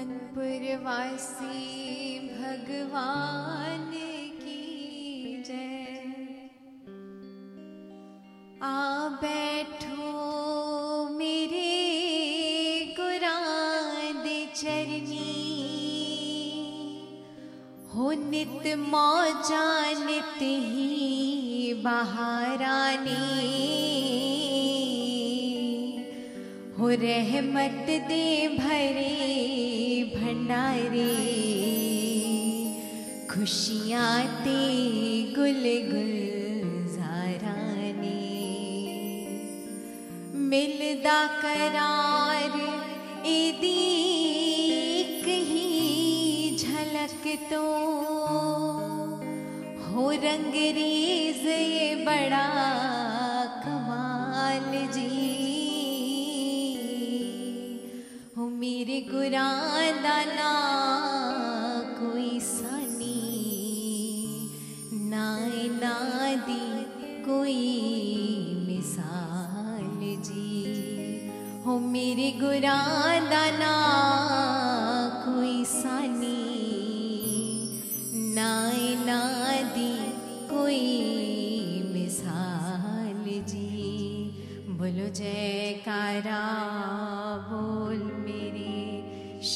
पूरनपुरवासी भगवान की जय। आ बैठो मेरे गुराद चरनी हो नित मौजा, नित ही बहारानी। हो रहमत दे भरे भंडारे, खुशियाँ ते गुल गुलजाराने मिलदा करार एदी कही झलक तो। हो रंगरेज ये बड़ा कमाल जी। हो मेरे गुरां कोई सनी नाए ना दी कोई मिसाल जी। हो मेरे गुरां कोई सनी, ना दी कोई मिसाल जी। बोलो जयकारा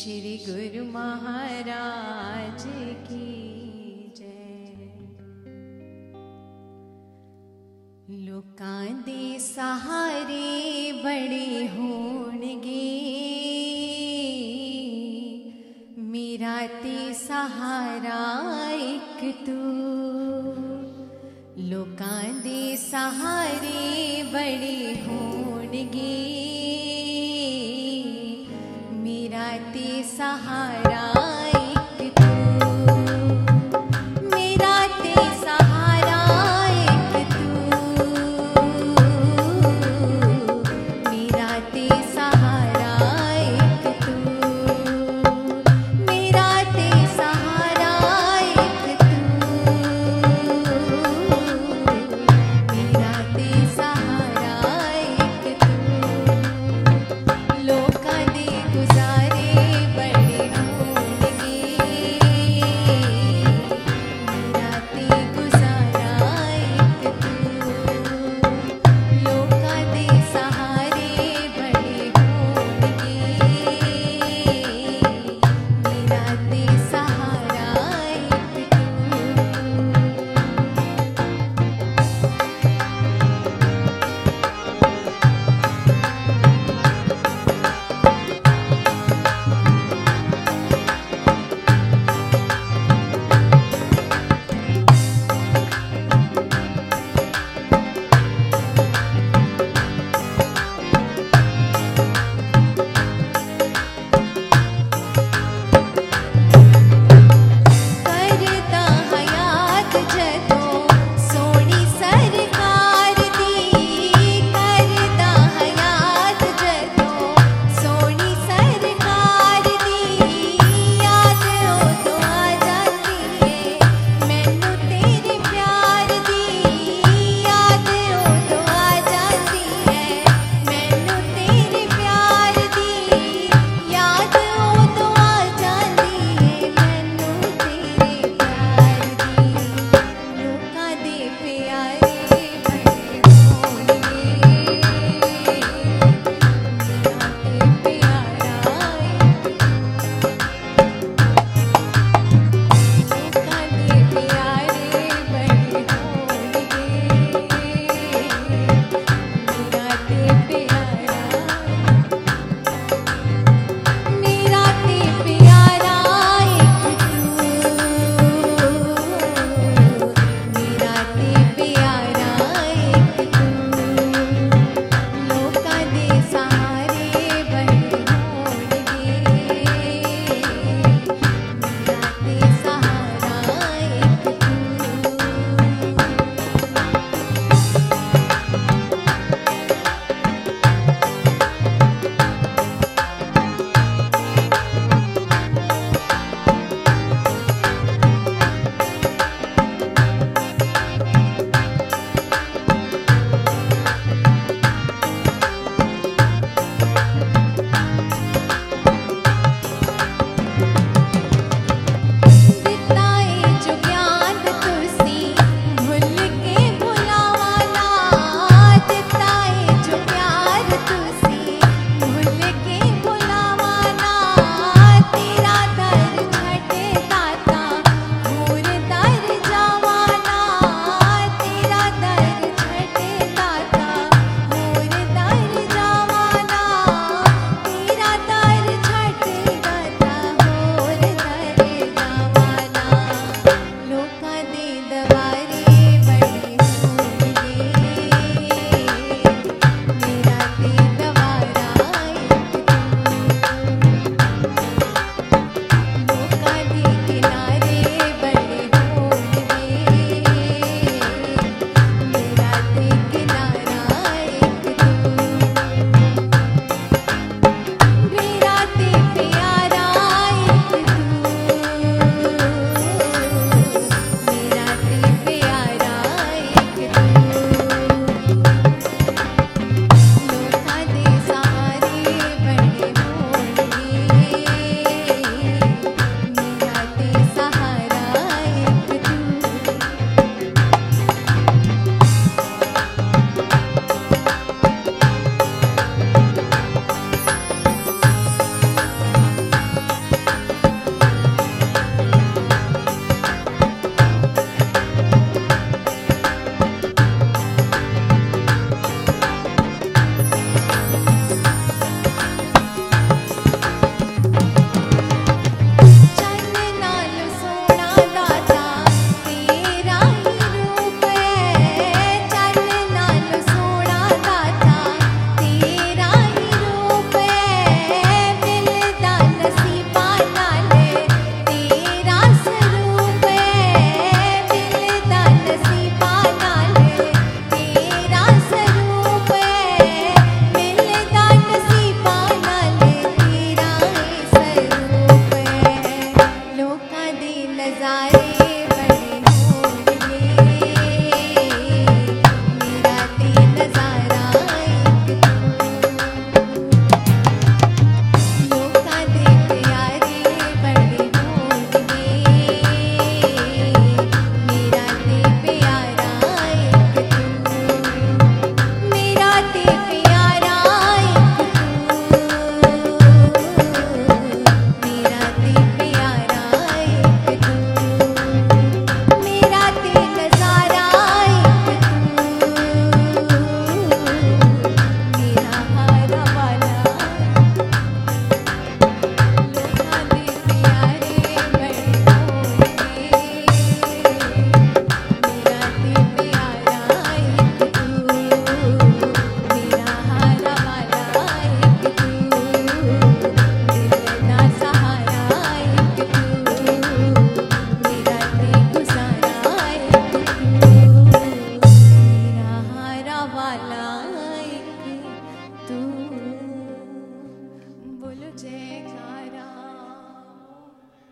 श्री गुरु महाराज की जय। लोकां सहारे बड़े होणगे। मेरा ते सहारा एक तो। तू। लोग सहारे बड़े होणगे। सहारा